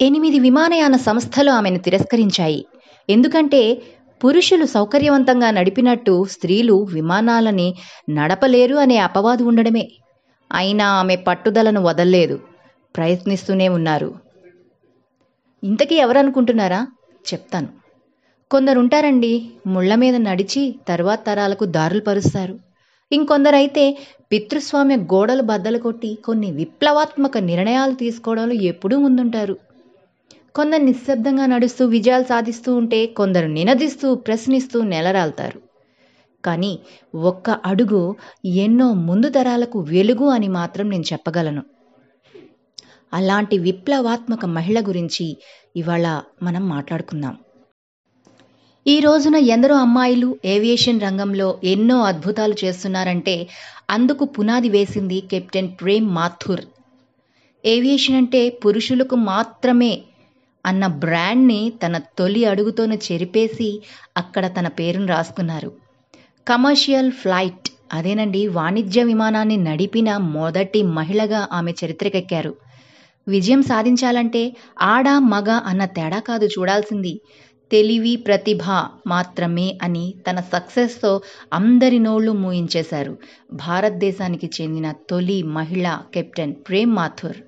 ఎనిమిది విమానయాన సంస్థలు ఆమెను తిరస్కరించాయి. ఎందుకంటే పురుషులు సౌకర్యవంతంగా నడిపినట్టు స్త్రీలు విమానాలని నడపలేరు అనే అపవాదు ఉండడమే. అయినా ఆమె పట్టుదలను వదల్లేదు. ప్రయత్నిస్తూనే ఉన్నారు. ఇంతకీ ఎవరనుకుంటున్నారా? చెప్తాను. కొందరుంటారండి ముళ్ళ మీద నడిచి తర్వాత తరాలకు దారులు పరుస్తారు. ఇంకొందరైతే పితృస్వామ్య గోడలు బద్దలు కొట్టి కొన్ని విప్లవాత్మక నిర్ణయాలు తీసుకోవడంలో ఎప్పుడూ ముందుంటారు. కొందరు నిశ్శబ్దంగా నడుస్తూ విజయాలు సాధిస్తూ ఉంటే కొందరు నినదిస్తూ ప్రశ్నిస్తూ నెలరాల్తారు. కానీ ఒక్క అడుగు ఎన్నో ముందు తరాలకు వెలుగు అని మాత్రం నేను చెప్పగలను. అలాంటి విప్లవాత్మక మహిళ గురించి ఇవాళ మనం మాట్లాడుకుందాం. ఈ రోజున ఎందరో అమ్మాయిలు ఏవియేషన్ రంగంలో ఎన్నో అద్భుతాలు చేస్తున్నారంటే అందుకు పునాది వేసింది కెప్టెన్ ప్రేమ్ మాథుర్. ఏవియేషన్ అంటే పురుషులకు మాత్రమే అన్న బ్రాండ్ని తన తొలి అడుగుతోనే చెరిపేసి అక్కడ తన పేరును రాసుకున్నారు. కమర్షియల్ ఫ్లైట్ అదేనండి వాణిజ్య విమానాన్ని నడిపిన మొదటి మహిళగా ఆమె చరిత్రకెక్కారు. విజయం సాధించాలంటే ఆడ మగ అన్న తేడా కాదు చూడాల్సింది. తెలివి ప్రతిభ మాత్రమే అని తన సక్సెస్తో అందరి నోళ్ళు మూయించేశారు. భారతదేశానికి చెందిన తొలి మహిళా కెప్టెన్ ప్రేమ్ మాథుర్.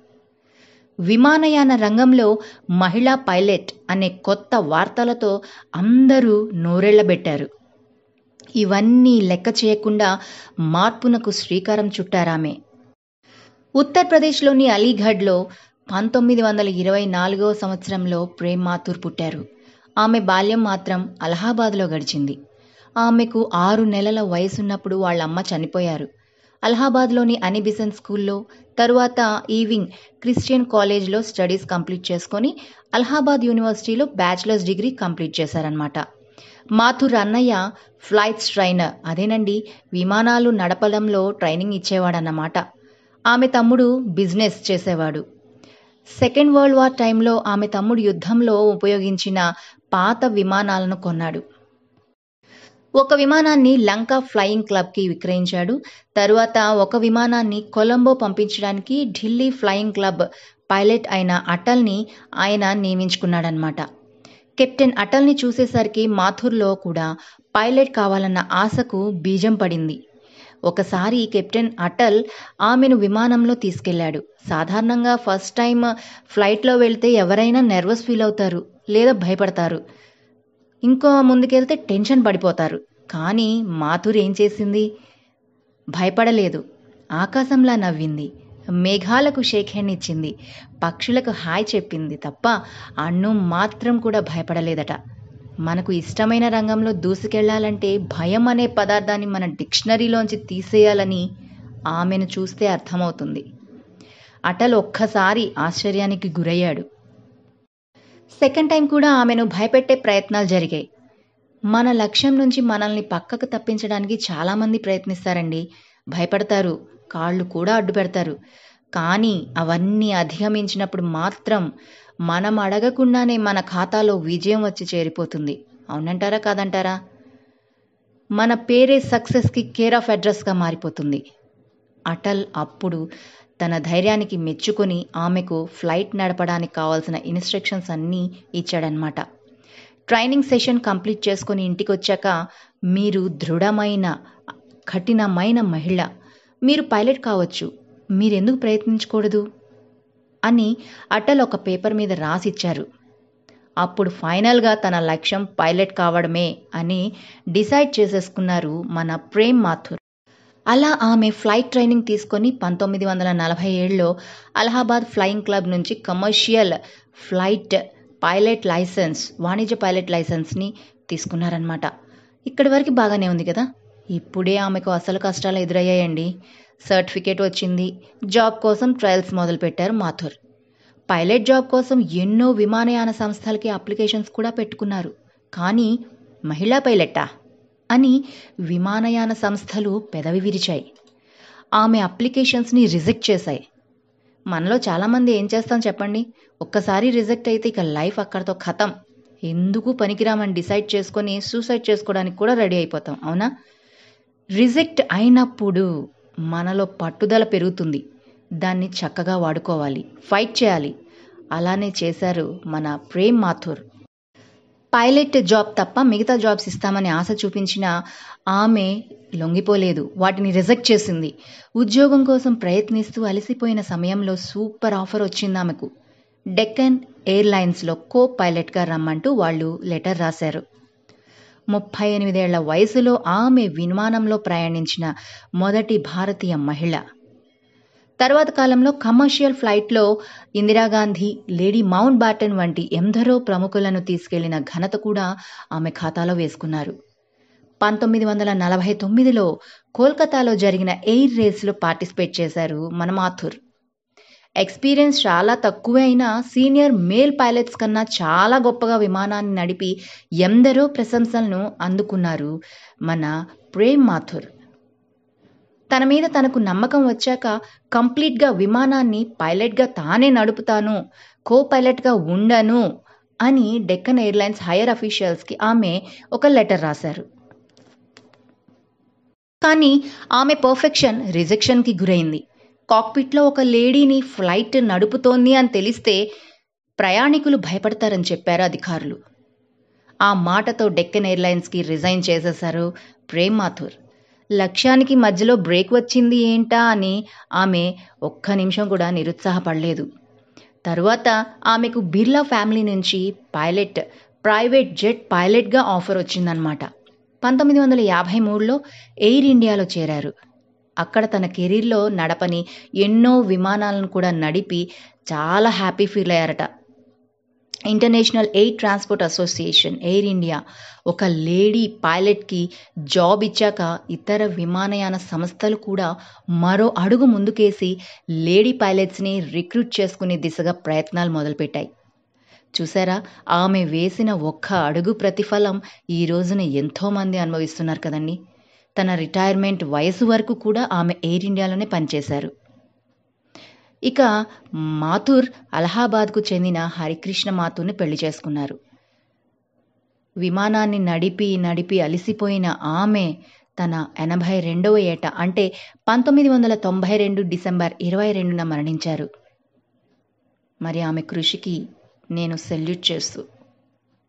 విమానయాన రంగంలో మహిళా పైలట్ అనే కొత్త వార్తలతో అందరూ నోరెళ్ళబెట్టారు ఇవన్నీ లెక్క చేయకుండా మార్పునకు శ్రీకారం చుట్టారామె. ఉత్తరప్రదేశ్లోని అలీగఢ్లో పంతొమ్మిది వందల ఇరవై నాలుగవ సంవత్సరంలో ప్రేమ్ మాథూర్ పుట్టారు. ఆమె బాల్యం మాత్రం అలహాబాద్లో గడిచింది. ఆమెకు ఆరు నెలల వయసున్నప్పుడు వాళ్ళ అమ్మ చనిపోయారు. అలహాబాద్లోని అనిబిసన్ స్కూల్లో తరువాత ఈవింగ్ క్రిస్టియన్ కాలేజ్లో స్టడీస్ కంప్లీట్ చేసుకొని అలహాబాద్ యూనివర్సిటీలో బ్యాచిలర్స్ డిగ్రీ కంప్లీట్ చేశారనమాట మాథుర్ అన్నయ్య ఫ్లైట్స్ ట్రైనర్. అదేనండి విమానాలు నడపడంలో ట్రైనింగ్ ఇచ్చేవాడన్నమాట. ఆమె తమ్ముడు బిజినెస్ చేసేవాడు. సెకండ్ వరల్డ్ వార్ టైంలో ఆమె తమ్ముడు యుద్ధంలో ఉపయోగించిన పాత విమానాలను కొన్నాడు. ఒక విమానాన్ని లంకా ఫ్లయింగ్ క్లబ్కి విక్రయించాడు. తరువాత ఒక విమానాన్ని కొలంబో పంపించడానికి ఢిల్లీ ఫ్లయింగ్ క్లబ్ పైలట్ అయిన అటల్ని ఆయన నియమించుకున్నాడనమాట కెప్టెన్ అటల్ని చూసేసరికి మాథుర్లో కూడా పైలట్ కావాలన్న ఆశకు బీజం పడింది. ఒకసారి కెప్టెన్ అటల్ ఆమెను విమానంలో తీసుకెళ్ళాడు. సాధారణంగా ఫస్ట్ టైం ఫ్లైట్లో వెళ్తే ఎవరైనా నెర్వస్ ఫీల్ అవుతారు లేదా భయపడతారు. ఇంకో ముందుకెళ్తే టెన్షన్ పడిపోతారు. కానీ మాథుర్ ఏం చేసింది? భయపడలేదు. ఆకాశంలా నవ్వింది. మేఘాలకు షేక్ హ్యాండ్ ఇచ్చింది పక్షులకు హాయ్ చెప్పింది తప్ప అన్ను మాత్రం కూడా భయపడలేదట. మనకు ఇష్టమైన రంగంలో దూసుకెళ్ళాలంటే భయం అనే పదార్థాన్ని మన డిక్షనరీలోంచి తీసేయాలని ఆమెను చూస్తే అర్థమవుతుంది. అటల్ ఒక్కసారి ఆశ్చర్యానికి గురయ్యాడు. సెకండ్ టైం కూడా ఆమెను భయపెట్టే ప్రయత్నాలు జరిగాయి. మన లక్ష్యం నుంచి మనల్ని పక్కకు తప్పించడానికి చాలామంది ప్రయత్నిస్తారండి. భయపడతారు కాళ్ళు కూడా అడ్డు పెడతారు కానీ అవన్నీ అధిగమించినప్పుడు మాత్రం మనం అడగకుండానే మన ఖాతాలో విజయం వచ్చి చేరిపోతుంది. అవునంటారా కాదంటారా? మన పేరే సక్సెస్కి కేర్ ఆఫ్ అడ్రస్గా మారిపోతుంది. అటల్ అప్పుడు తన ధైర్యానికి మెచ్చుకొని ఆమెకు ఫ్లైట్ నడపడానికి కావాల్సిన ఇన్స్ట్రక్షన్స్ అన్నీ ఇచ్చాడనమాట ట్రైనింగ్ సెషన్ కంప్లీట్ చేసుకొని ఇంటికి వచ్చాక మీరు దృఢమైన కఠినమైన మహిళ. మీరు పైలట్ కావచ్చు. మీరెందుకు ప్రయత్నించకూడదు? అని అటల్ ఒక పేపర్ మీద రాసిచ్చారు. అప్పుడు ఫైనల్గా తన లక్ష్యం పైలట్ కావడమే అని డిసైడ్ చేసేసుకున్నారు మన ప్రేమ్ మాథుర్. అలా ఆమె ఫ్లైట్ ట్రైనింగ్ తీసుకొని పంతొమ్మిది వందల నలభై ఏడులో అలహాబాద్ ఫ్లయింగ్ క్లబ్ నుంచి కమర్షియల్ ఫ్లైట్ పైలట్ లైసెన్స్ వాణిజ్య పైలట్ లైసెన్స్ని తీసుకున్నారనమాట ఇక్కడి వరకు బాగానే ఉంది కదా? ఇప్పుడే ఆమెకు అసలు కష్టాలు ఎదురయ్యాయండి. సర్టిఫికేట్ వచ్చింది. జాబ్ కోసం ట్రయల్స్ మొదలుపెట్టారు మాథుర్. పైలట్ జాబ్ కోసం ఎన్నో విమానయాన సంస్థలకి అప్లికేషన్స్ కూడా పెట్టుకున్నారు. కానీ మహిళా పైలట్టా అని విమానయాన సంస్థలు పెదవి విరిచాయి. ఆమె అప్లికేషన్స్ని రిజెక్ట్ చేశాయి. మనలో చాలామంది ఏం చేస్తాం చెప్పండి? ఒక్కసారి రిజెక్ట్ అయితే ఇక లైఫ్ అక్కడితో ఖతం. ఎందుకు పనికిరామని డిసైడ్ చేసుకొని సూసైడ్ చేసుకోవడానికి కూడా రెడీ అయిపోతాం అవునా? రిజెక్ట్ అయినప్పుడు మనలో పట్టుదల పెరుగుతుంది. దాన్ని చక్కగా వాడుకోవాలి ఫైట్ చేయాలి. అలానే చేశారు మన ప్రేమ్ మాథుర్. పైలట్ జాబ్ తప్ప మిగతా జాబ్స్ ఇస్తామని ఆశ చూపించిన ఆమె లొంగిపోలేదు. వాటిని రిజెక్ట్ చేసింది. ఉద్యోగం కోసం ప్రయత్నిస్తూ అలసిపోయిన సమయంలో సూపర్ ఆఫర్ వచ్చింది ఆమెకు. డెక్కన్ ఎయిర్లైన్స్లో కో పైలట్గా రమ్మంటూ వాళ్ళు లెటర్ రాశారు. ముప్పై ఎనిమిదేళ్ళ వయసులో ఆమె విమానంలో ప్రయాణించిన మొదటి భారతీయ మహిళ. తర్వాత కాలంలో కమర్షియల్ ఫ్లైట్లో ఇందిరాగాంధీ లేడీ మౌంట్ బాటన్ వంటి ఎందరో ప్రముఖులను తీసుకెళ్ళిన ఘనత కూడా ఆమె ఖాతాలో వేసుకున్నారు. పంతొమ్మిది వందల నలభై తొమ్మిదిలో కోల్కతాలో జరిగిన ఎయిర్ రేస్లో పార్టిసిపేట్ చేశారు మన మాథుర్ ఎక్స్పీరియన్స్ చాలా తక్కువే అయినా సీనియర్ మేల్ పైలట్స్ కన్నా చాలా గొప్పగా విమానాన్ని నడిపి ఎందరో ప్రశంసలను అందుకున్నారు మన ప్రేమ్ మాథుర్. తన మీద తనకు నమ్మకం వచ్చాక కంప్లీట్గా విమానాన్ని పైలట్గా తానే నడుపుతాను కో పైలట్గా ఉండను అని డెక్కన్ ఎయిర్లైన్స్ హైయర్ అఫీషియల్స్కి ఆమె ఒక లెటర్ రాశారు. కానీ ఆమె పర్ఫెక్షన్ రిజెక్షన్కి గురైంది. కాక్పిట్లో ఒక లేడీని ఫ్లైట్ నడుపుతోంది అని తెలిస్తే ప్రయాణికులు భయపడతారని చెప్పారు అధికారులు. ఆ మాటతో డెక్కన్ ఎయిర్లైన్స్కి రిజైన్ చేసేశారు ప్రేమ్ మాథూర్. లక్ష్యానికి మధ్యలో బ్రేక్ వచ్చింది ఏంటా అని ఆమె ఒక్క నిమిషం కూడా నిరుత్సాహపడలేదు. తరువాత ఆమెకు బిర్లా ఫ్యామిలీ నుంచి పైలట్ ప్రైవేట్ జెట్ పైలట్గా ఆఫర్ వచ్చిందనమాట పంతొమ్మిది వందల యాభై మూడులో ఎయిర్ ఇండియాలో చేరారు. అక్కడ తన కెరీర్లో నడపని ఎన్నో విమానాలను కూడా నడిపి చాలా happy feel అయ్యారట. International air transport association Air India ఒక లేడీ పైలట్కి జాబ్ ఇచ్చాక ఇతర విమానయాన సంస్థలు కూడా మరో అడుగు ముందుకేసి లేడీ పైలట్స్ని రిక్రూట్ చేసుకునే దిశగా ప్రయత్నాలు మొదలుపెట్టాయి. చూసారా? ఆమె వేసిన ఒక్క అడుగు ప్రతిఫలం ఈ రోజున ఎంతోమంది అనుభవిస్తున్నారు కదండి. తన రిటైర్మెంట్ వయసు వరకు కూడా ఆమె ఎయిర్ ఇండియాలోనే పనిచేశారు. ఇక మాథుర్ అలహాబాద్కు చెందిన హరికృష్ణ మాథుర్ని పెళ్ళి చేసుకున్నారు. విమానాన్ని నడిపి నడిపి అలిసిపోయిన ఆమె తన ఎనభై రెండవ ఏట అంటే పంతొమ్మిది వందల తొంభై రెండు డిసెంబర్ ఇరవై రెండున మరణించారు. మరి ఆమె కృషికి నేను సెల్యూట్ చేస్తూ